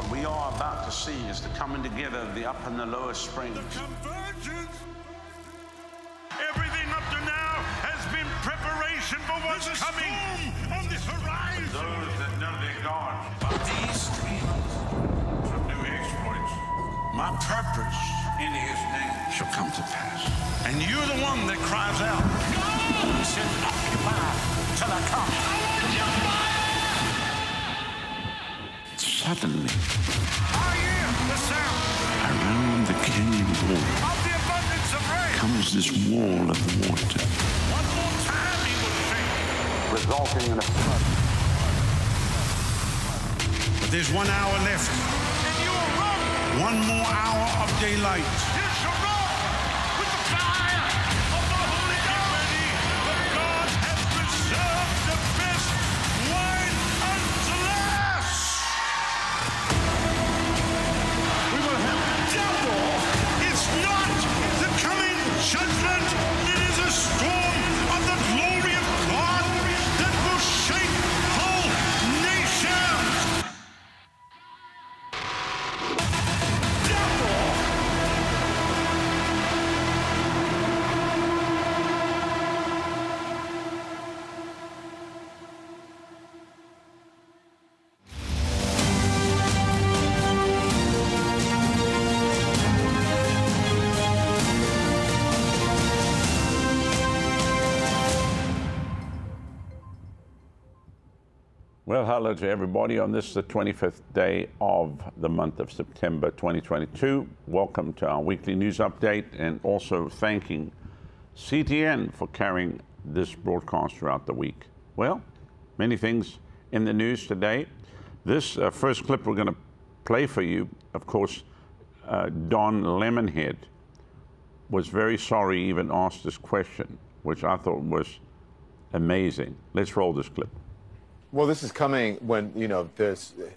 What we are about to see is the coming together of the upper and the lower springs. The convergence. Everything up to now has been preparation for what's There's a coming storm on this horizon. Those that know their God These dreams of new exploits. My purpose In his name shall come to pass. And you're the one that cries out. He said, occupy till I come. Suddenly, I am the sound around the canyon wall of the abundance of rain. comes this wall of water, One more time he will sing. resulting in a flood. But there's one hour left. And you will run. One more hour of daylight. Hello to everybody on this, the 25th day of the month of September 2022. Welcome to our weekly news update and also thanking CTN for carrying this broadcast throughout the week. Well, many things in the news today. This uh, first clip we're going to play for you, of course, uh, Don Lemonhead was very sorry he even asked this question, which I thought was amazing. Let's roll this clip. Well, this is coming when you know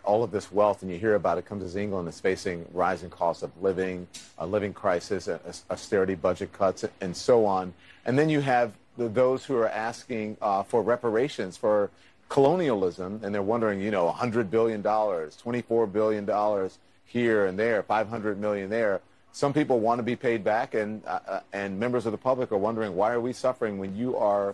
all of this wealth, and you hear about it. Comes as England is facing rising costs of living, a living crisis, a- a- austerity budget cuts, and so on. And then you have the, those who are asking uh, for reparations for colonialism, and they're wondering, you know, 100 billion dollars, 24 billion dollars here and there, 500 million there. Some people want to be paid back, and uh, uh, and members of the public are wondering why are we suffering when you are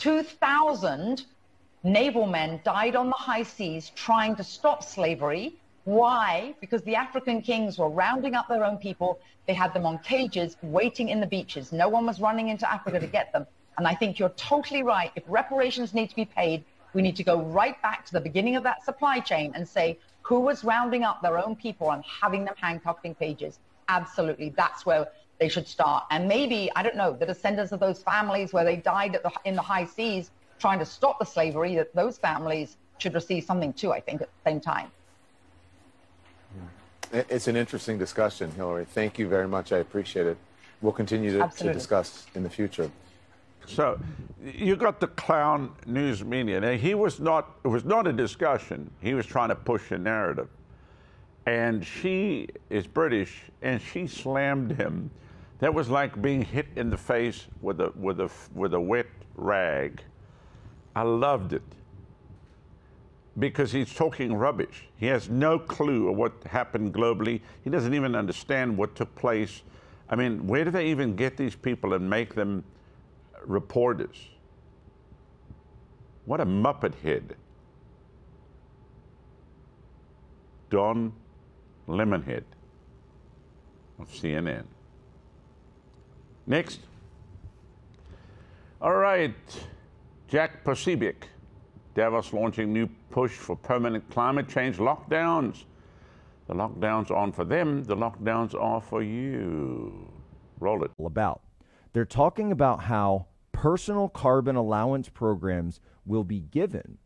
2,000 naval men died on the high seas trying to stop slavery. Why? Because the African kings were rounding up their own people. They had them on cages waiting in the beaches. No one was running into Africa to get them. And I think you're totally right. If reparations need to be paid, we need to go right back to the beginning of that supply chain and say who was rounding up their own people and having them handcuffed in cages. Absolutely. That's where they should start. And maybe, I don't know, the descendants of those families where they died at the, in the high seas trying to stop the slavery, that those families should receive something too, I think, at the same time. It's an interesting discussion, Hillary. Thank you very much. I appreciate it. We'll continue to, to discuss in the future. So you got the clown news media. Now, he was not, it was not a discussion. He was trying to push a narrative. And she is British, and she slammed him. That was like being hit in the face with a, with a, with a wet rag. I loved it because he's talking rubbish. He has no clue of what happened globally. He doesn't even understand what took place. I mean, where do they even get these people and make them reporters? What a muppet head. Don Lemonhead of CNN. Next. All right, Jack Posobiec. Davos launching new push for permanent climate change lockdowns. The lockdowns aren't for them, the lockdowns are for you. Roll it. about. They're talking about how personal carbon allowance programs will be given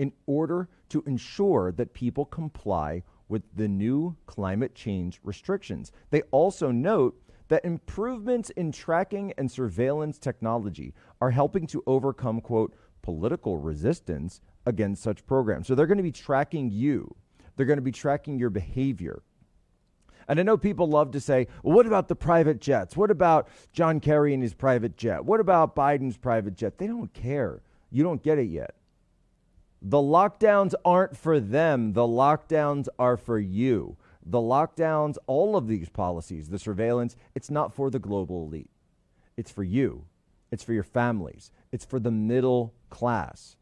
in order to ensure that people comply with the new climate change restrictions. They also note that improvements in tracking and surveillance technology are helping to overcome, quote, political resistance against such programs. So they're going to be tracking you, they're going to be tracking your behavior. And I know people love to say, well, what about the private jets? What about John Kerry and his private jet? What about Biden's private jet? They don't care. You don't get it yet. The lockdowns aren't for them, the lockdowns are for you. The lockdowns, all of these policies, the surveillance, it's not for the global elite. It's for you. It's for your families. It's for the middle class.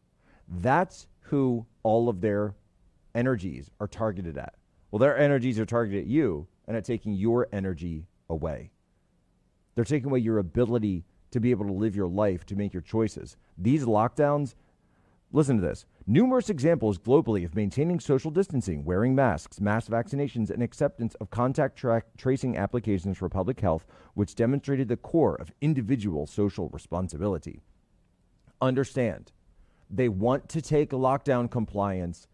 That's who all of their energies are targeted at. Well, their energies are targeted at you and at taking your energy away. They're taking away your ability to be able to live your life, to make your choices. These lockdowns, listen to this. Numerous examples globally of maintaining social distancing, wearing masks, mass vaccinations, and acceptance of contact tra- tracing applications for public health, which demonstrated the core of individual social responsibility. Understand, they want to take lockdown compliance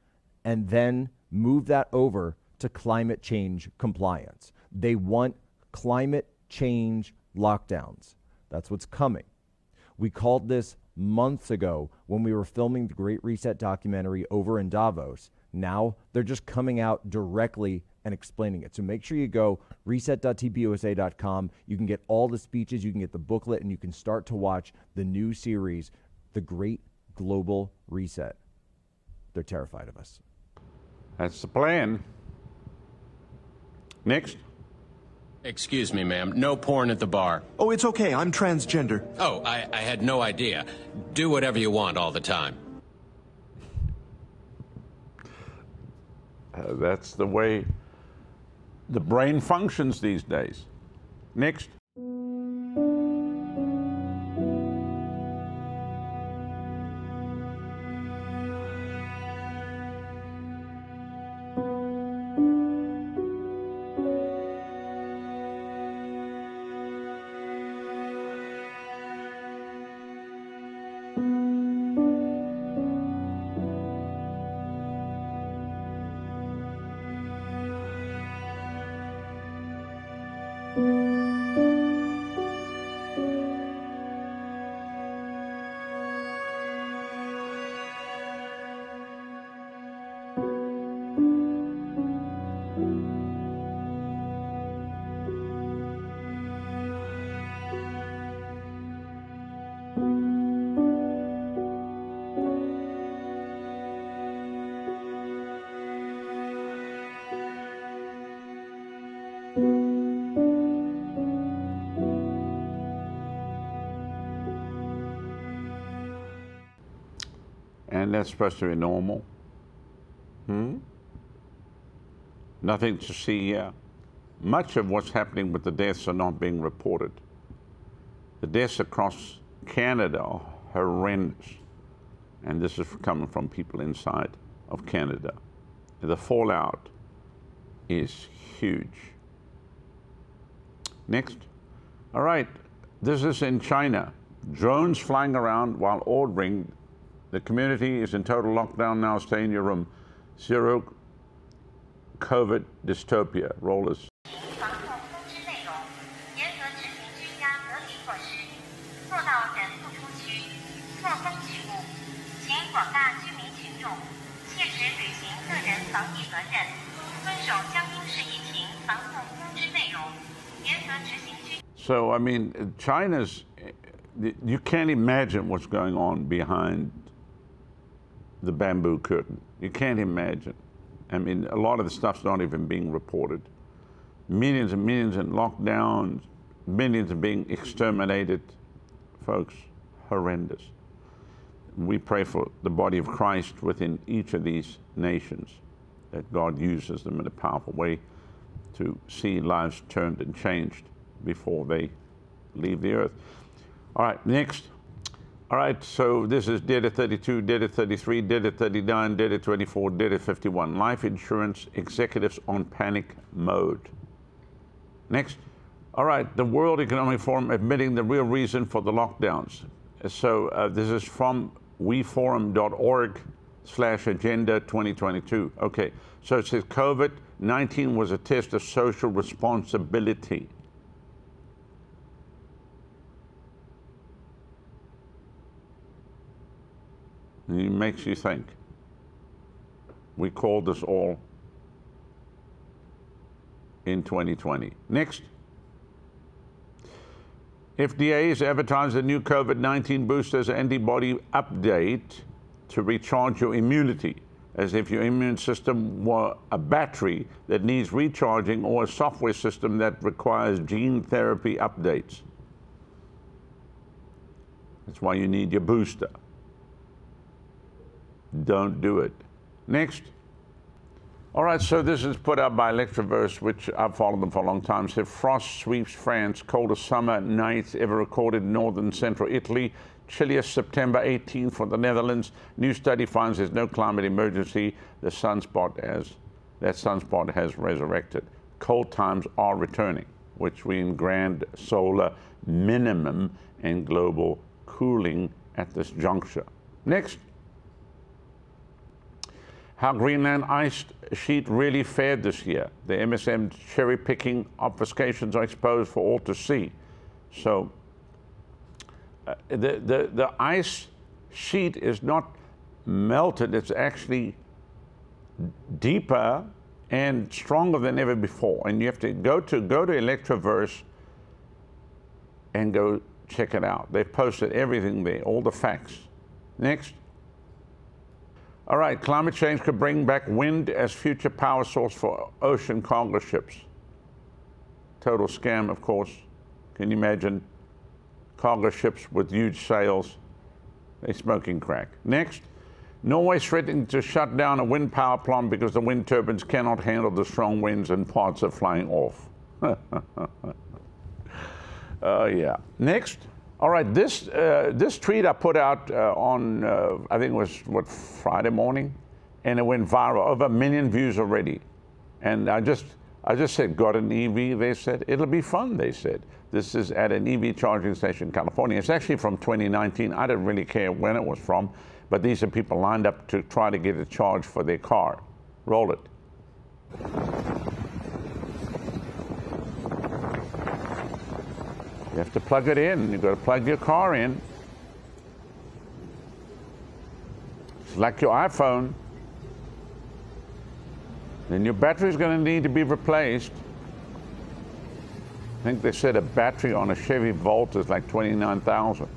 and then move that over to climate change compliance. They want climate change lockdowns. That's what's coming. We called this months ago when we were filming the Great Reset documentary over in Davos. Now they're just coming out directly and explaining it. So make sure you go reset.tpusa.com. You can get all the speeches, you can get the booklet, and you can start to watch the new series, The Great Global Reset. They're terrified of us. That's the plan. Next. Excuse me, ma'am. No porn at the bar. Oh, it's okay. I'm transgender. Oh, I, I had no idea. Do whatever you want all the time. Uh, that's the way the brain functions these days. Next. And that's supposed to be normal. Hmm? Nothing to see here. Much of what's happening with the deaths are not being reported. The deaths across Canada are horrendous. And this is coming from people inside of Canada. The fallout is huge. Next. All right. This is in China. Drones flying around while ordering the community is in total lockdown now. Stay in your room. Zero COVID dystopia. Rollers. So, I mean, China's, you can't imagine what's going on behind the bamboo curtain. You can't imagine. I mean, a lot of the stuff's not even being reported. Millions and millions in lockdowns, millions are being exterminated. Folks, horrendous. We pray for the body of Christ within each of these nations, that God uses them in a powerful way to see lives turned and changed before they leave the earth. All right, next. All right, so this is data 32, data 33, data 39, data 24, data at 51. Life insurance executives on panic mode. Next. All right, the World Economic Forum admitting the real reason for the lockdowns. So uh, this is from weforum.org slash agenda 2022. Okay, so it says COVID 19 was a test of social responsibility. And it makes you think. We called this all in 2020. Next. FDA has advertised a new COVID 19 booster's antibody update to recharge your immunity, as if your immune system were a battery that needs recharging or a software system that requires gene therapy updates. That's why you need your booster. Don't do it. Next. All right, so this is put out by Electroverse, which I've followed them for a long time. Said frost sweeps France, coldest summer nights ever recorded in northern central Italy. Chilliest September 18th for the Netherlands. New study finds there's no climate emergency. The sunspot has that sunspot has resurrected. Cold times are returning, which we in grand solar minimum and global cooling at this juncture. Next how Greenland ice sheet really fared this year. The MSM cherry picking obfuscations are exposed for all to see. So uh, the, the, the ice sheet is not melted, it's actually deeper and stronger than ever before. And you have to go to go to Electroverse and go check it out. They've posted everything there, all the facts. Next. All right, climate change could bring back wind as future power source for ocean cargo ships. Total scam, of course. Can you imagine cargo ships with huge sails? They smoking crack. Next, Norway threatening to shut down a wind power plant because the wind turbines cannot handle the strong winds and parts are flying off. Oh, uh, yeah. Next. All right, this, uh, this tweet I put out uh, on, uh, I think it was, what, Friday morning? And it went viral, over a million views already. And I just, I just said, got an EV? They said, it'll be fun, they said. This is at an EV charging station in California. It's actually from 2019. I didn't really care when it was from, but these are people lined up to try to get a charge for their car. Roll it. You have to plug it in. You've got to plug your car in. It's like your iPhone. Then your battery is going to need to be replaced. I think they said a battery on a Chevy Volt is like 29,000.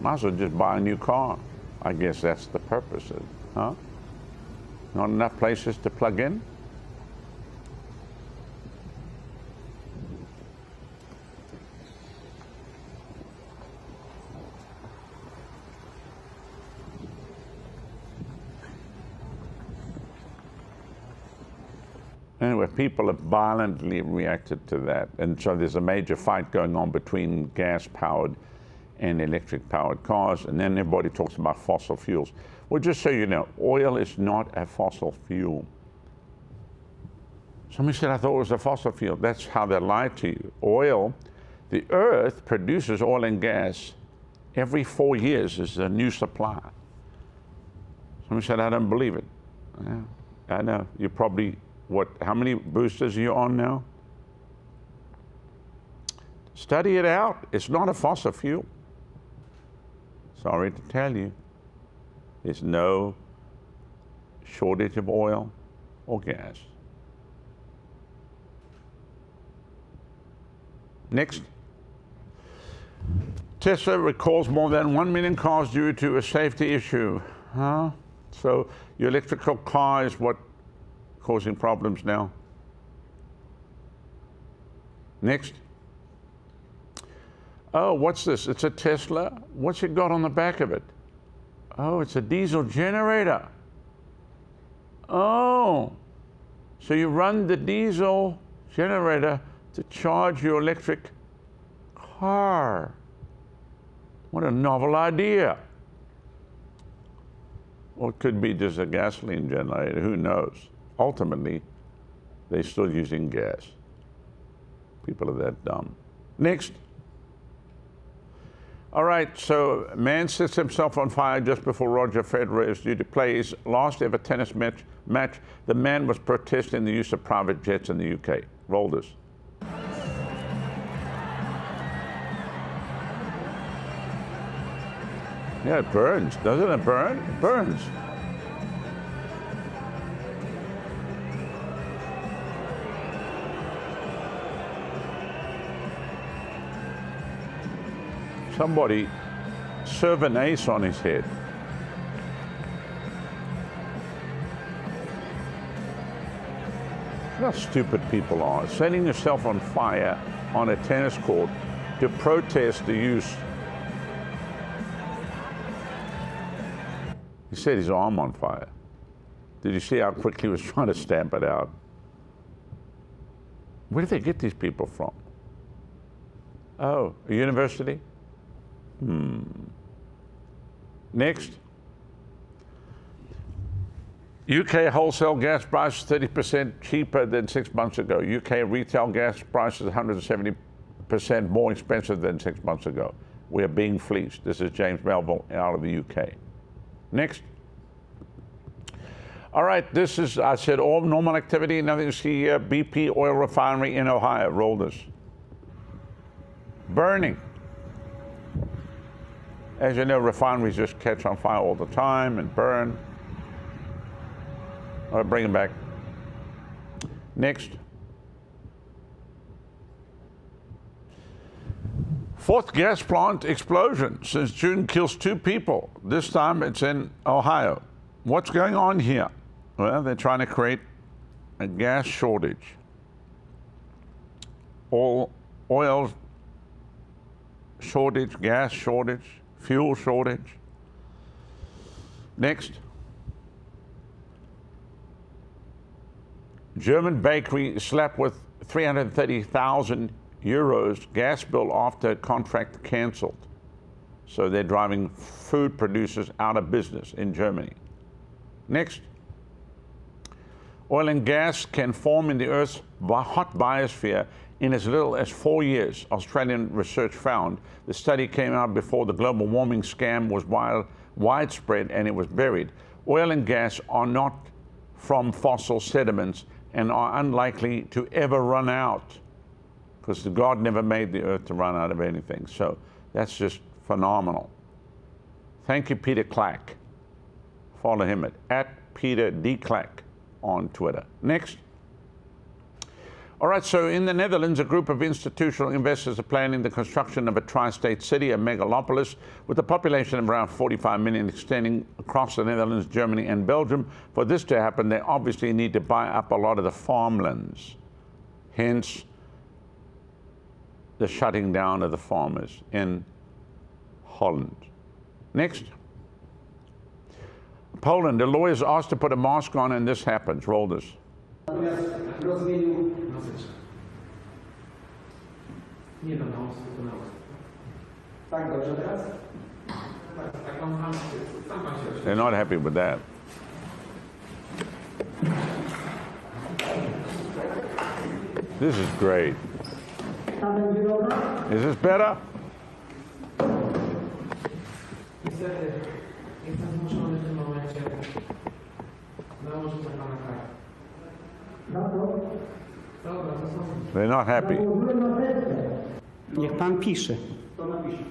Might as well just buy a new car. I guess that's the purpose, of it, huh? Not enough places to plug in? Anyway, people have violently reacted to that. And so there's a major fight going on between gas powered and electric powered cars. And then everybody talks about fossil fuels. Well, just so you know, oil is not a fossil fuel. Somebody said, I thought it was a fossil fuel. That's how they lied to you. Oil, the earth produces oil and gas every four years is a new supply. Somebody said, I don't believe it. Yeah, I know. You probably what, how many boosters are you on now? Study it out. It's not a fossil fuel. Sorry to tell you. There's no shortage of oil or gas. Next. Tesla recalls more than 1 million cars due to a safety issue. Huh? So your electrical car is what causing problems now. Next. Oh, what's this? It's a Tesla. What's it got on the back of it? Oh, it's a diesel generator. Oh, so you run the diesel generator to charge your electric car. What a novel idea. Well, it could be just a gasoline generator, who knows? Ultimately, they're still using gas. People are that dumb. Next. All right, so man sets himself on fire just before Roger Federer is due to play his last ever tennis match match. The man was protesting the use of private jets in the UK. Roll this. Yeah, it burns. Doesn't it burn? It burns. Somebody serve an ace on his head. How stupid people are. Setting yourself on fire on a tennis court to protest the use. He set his arm on fire. Did you see how quickly he was trying to stamp it out? Where did they get these people from? Oh, a university? Hmm. Next. UK wholesale gas prices 30% cheaper than six months ago. UK retail gas prices 170% more expensive than six months ago. We are being fleeced. This is James Melville out of the UK. Next. All right, this is, I said, all normal activity. Nothing to see here. BP oil refinery in Ohio. Roll this. Burning. As you know, refineries just catch on fire all the time and burn. Right, bring them back. Next. Fourth gas plant explosion since June kills two people. This time it's in Ohio. What's going on here? Well, they're trying to create a gas shortage. All oil shortage, gas shortage, fuel shortage. Next. German bakery slapped with 330,000 euros gas bill after contract cancelled. So they're driving food producers out of business in Germany. Next. Oil and gas can form in the Earth's hot biosphere in as little as four years, Australian research found. The study came out before the global warming scam was wild, widespread and it was buried. Oil and gas are not from fossil sediments and are unlikely to ever run out because God never made the earth to run out of anything. So that's just phenomenal. Thank you, Peter Clack. Follow him at, at Peter D. Clack on Twitter. Next. All right, so in the Netherlands, a group of institutional investors are planning the construction of a tri state city, a megalopolis, with a population of around 45 million extending across the Netherlands, Germany, and Belgium. For this to happen, they obviously need to buy up a lot of the farmlands. Hence, the shutting down of the farmers in Holland. Next. Poland, the lawyers asked to put a mask on, and this happens. Roll this. Nie do naus, tylko naus. Tak, dobrze teraz? Tak, tak pan sam, sam pan się They're not happy with that. This is great. Is this better? Niestety, jestem zmuszony w tym momencie nałożyć na pana karę. Dobra, to są... They're not happy. Niech pan pisze. To napiszę.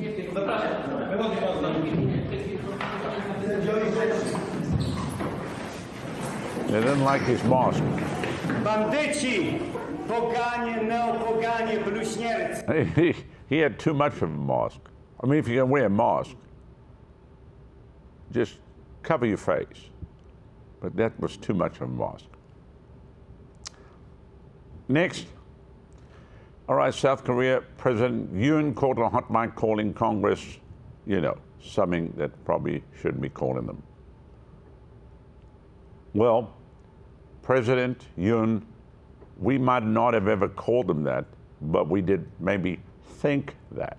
Nie, tylko zapraszam. Wyłącznie pan They didn't like his mask. Bandyci! Poganie, neopoganie, bluźniercy! He, he had too much of a mask. I mean, if you're going to wear a mask, just cover your face. But that was too much of a mask. Next. All right, South Korea President Yoon called a hot mic calling Congress, you know, something that probably shouldn't be calling them. Well, President Yoon, we might not have ever called them that, but we did maybe think that.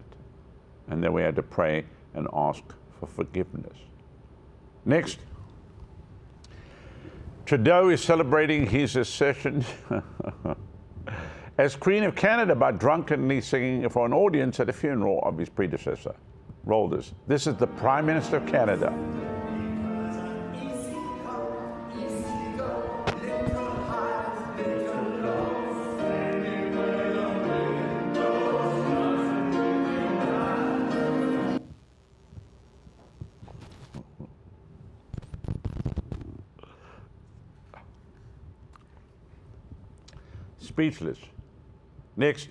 And then we had to pray and ask for forgiveness. Next. Trudeau is celebrating his accession As Queen of Canada by drunkenly singing for an audience at the funeral of his predecessor. Roll this. This is the Prime Minister of Canada. Speechless. Next.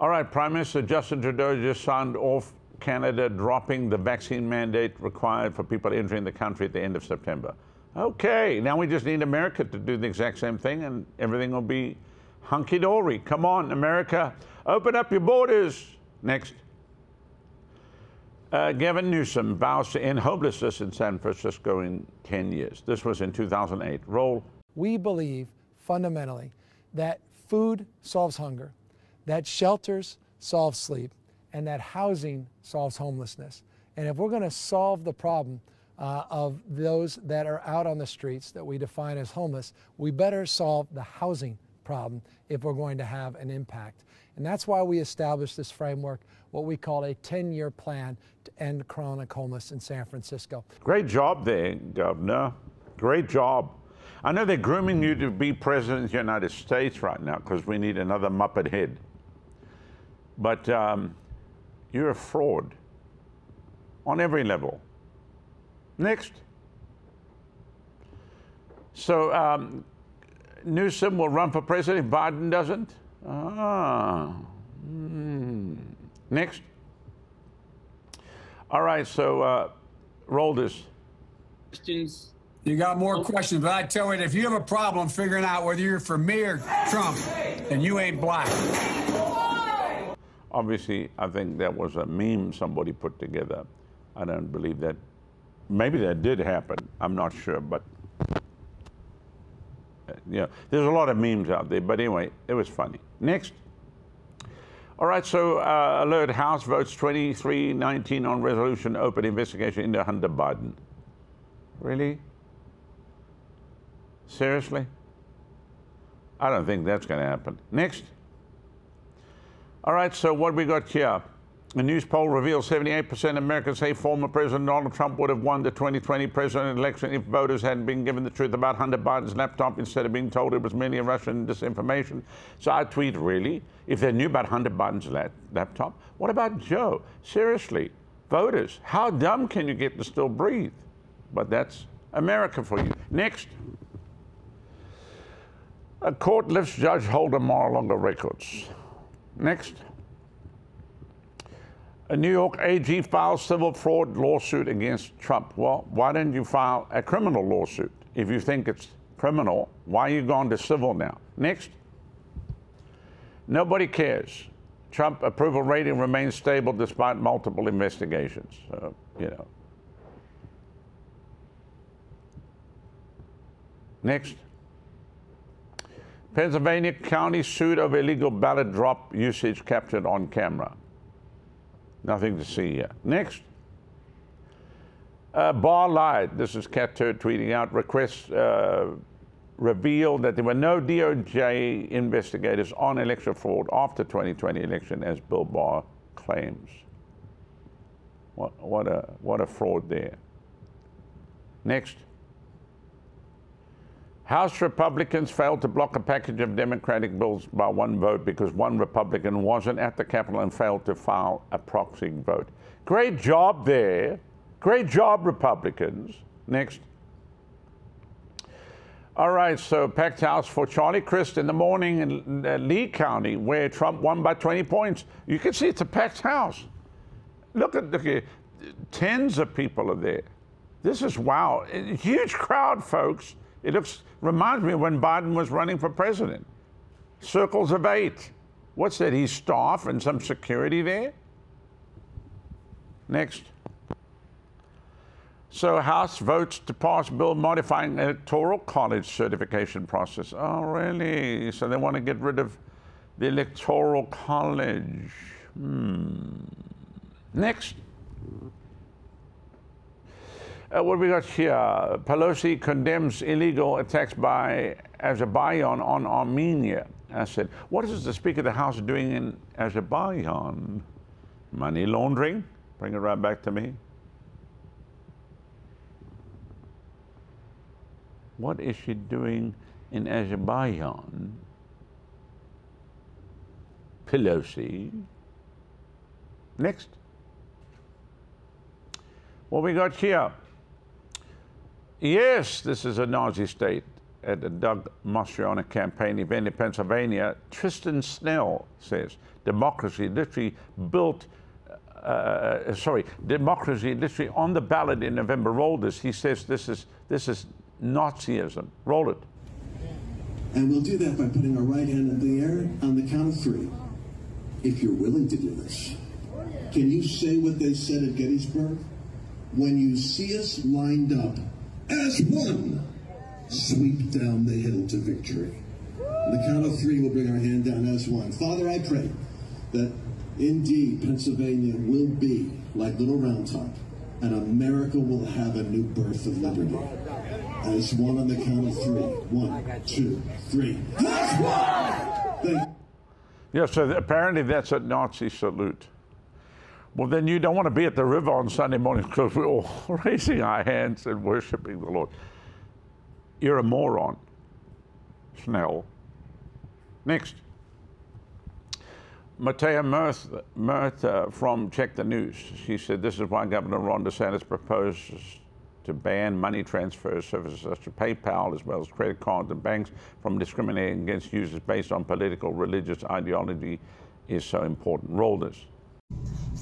All right, Prime Minister Justin Trudeau just signed off Canada dropping the vaccine mandate required for people entering the country at the end of September. Okay, now we just need America to do the exact same thing and everything will be hunky dory. Come on, America, open up your borders. Next. Uh, Gavin Newsom vows to end homelessness in San Francisco in 10 years. This was in 2008. Roll. We believe fundamentally that food solves hunger, that shelters solve sleep, and that housing solves homelessness. And if we're going to solve the problem uh, of those that are out on the streets that we define as homeless, we better solve the housing problem if we're going to have an impact. And that's why we established this framework, what we call a 10 year plan to end chronic homelessness in San Francisco. Great job there, Governor. Great job. I know they're grooming you to be president of the United States right now because we need another Muppet head. But um, you're a fraud on every level. Next. So um, Newsom will run for president if Biden doesn't? Ah. Mm. Next. All right, so uh, roll this. Questions. You got more questions, but I tell you, if you have a problem figuring out whether you're for me or Trump, then you ain't black. Obviously, I think that was a meme somebody put together. I don't believe that. Maybe that did happen. I'm not sure, but yeah, there's a lot of memes out there. But anyway, it was funny. Next. All right, so uh, alert House votes 2319 on resolution open investigation into Hunter Biden. Really? Seriously? I don't think that's going to happen. Next. All right, so what we got here? A news poll reveals 78% of Americans say former President Donald Trump would have won the 2020 presidential election if voters hadn't been given the truth about Hunter Biden's laptop instead of being told it was merely Russian disinformation. So I tweet, really? If they knew about Hunter Biden's laptop, what about Joe? Seriously, voters, how dumb can you get to still breathe? But that's America for you. Next. A court lifts Judge Holder Mar-a-Lago records. Next. A New York AG files civil fraud lawsuit against Trump. Well, why didn't you file a criminal lawsuit? If you think it's criminal, why are you going to civil now? Next. Nobody cares. Trump approval rating remains stable despite multiple investigations. You know. Next. Pennsylvania county sued over illegal ballot drop usage captured on camera. Nothing to see here. Next. Uh, Barr lied. This is Catturd tweeting out. Requests uh, revealed that there were no DOJ investigators on election fraud after 2020 election, as Bill Barr claims. What, what, a, what a fraud there. Next. House Republicans failed to block a package of Democratic bills by one vote because one Republican wasn't at the Capitol and failed to file a proxy vote. Great job there. Great job, Republicans. Next. All right, so packed house for Charlie Crist in the morning in uh, Lee County, where Trump won by 20 points. You can see it's a packed house. Look at, at tens of people are there. This is wow. Huge crowd, folks. It looks, reminds me when Biden was running for president. Circles of eight. What's that? He's staff and some security there? Next. So House votes to pass bill modifying electoral college certification process. Oh, really? So they want to get rid of the electoral college. Hmm. Next. Uh, what we got here? Pelosi condemns illegal attacks by Azerbaijan on Armenia. I said, what is the Speaker of the House doing in Azerbaijan? Money laundering? Bring it right back to me. What is she doing in Azerbaijan? Pelosi. Next. What we got here? Yes, this is a Nazi state. at the Doug Mastriano campaign event in Pennsylvania, Tristan Snell says democracy literally built, uh, sorry, democracy literally on the ballot in November. Roll this. He says this is, this is Nazism. Roll it. And we'll do that by putting our right hand in the air on the count of three. If you're willing to do this, can you say what they said at Gettysburg? When you see us lined up as one, sweep down the hill to victory. On the count of three, we'll bring our hand down as one. Father, I pray that indeed Pennsylvania will be like Little Round Top, and America will have a new birth of liberty. As one on the count of three. One, two, three. That's one! Thank Yeah, so apparently that's a Nazi salute. Well, then you don't want to be at the river on Sunday morning because we're all raising our hands and worshiping the Lord. You're a moron, Snell. Next. Matea Murtha, Murtha uh, from Check the News. She said this is why Governor Ron DeSantis proposes to ban money transfer services such as PayPal as well as credit cards and banks from discriminating against users based on political religious ideology is so important. Roll this.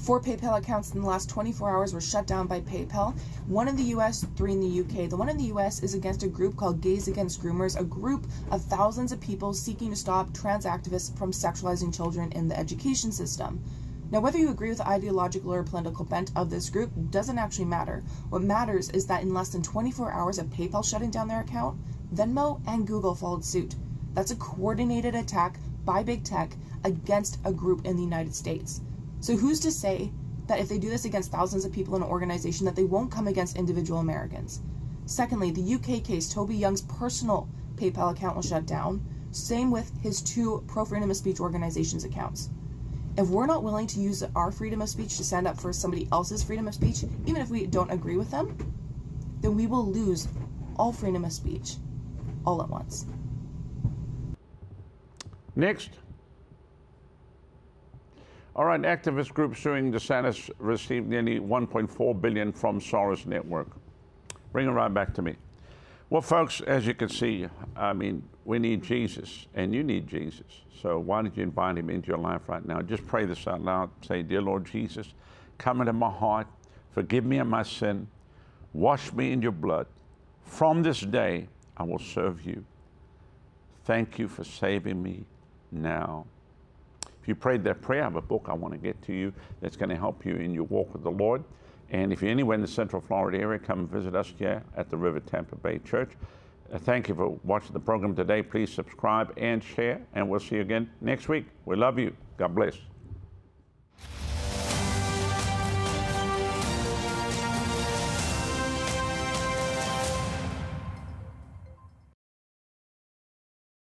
Four PayPal accounts in the last 24 hours were shut down by PayPal. One in the US, three in the UK. The one in the US is against a group called Gays Against Groomers, a group of thousands of people seeking to stop trans activists from sexualizing children in the education system. Now, whether you agree with the ideological or political bent of this group doesn't actually matter. What matters is that in less than 24 hours of PayPal shutting down their account, Venmo and Google followed suit. That's a coordinated attack by big tech against a group in the United States. So who's to say that if they do this against thousands of people in an organization that they won't come against individual Americans? Secondly, the UK case, Toby Young's personal PayPal account was shut down. Same with his two pro freedom of speech organizations accounts. If we're not willing to use our freedom of speech to stand up for somebody else's freedom of speech, even if we don't agree with them, then we will lose all freedom of speech all at once. Next. All right, activist group suing DeSantis received nearly 1.4 billion from Soros Network. Bring it right back to me. Well, folks, as you can see, I mean, we need Jesus, and you need Jesus. So why don't you invite him into your life right now? Just pray this out loud. Say, Dear Lord Jesus, come into my heart, forgive me of my sin, wash me in your blood. From this day, I will serve you. Thank you for saving me now. If you prayed that prayer, I have a book I want to get to you that's going to help you in your walk with the Lord. And if you're anywhere in the Central Florida area, come visit us here at the River Tampa Bay Church. Uh, thank you for watching the program today. Please subscribe and share, and we'll see you again next week. We love you. God bless.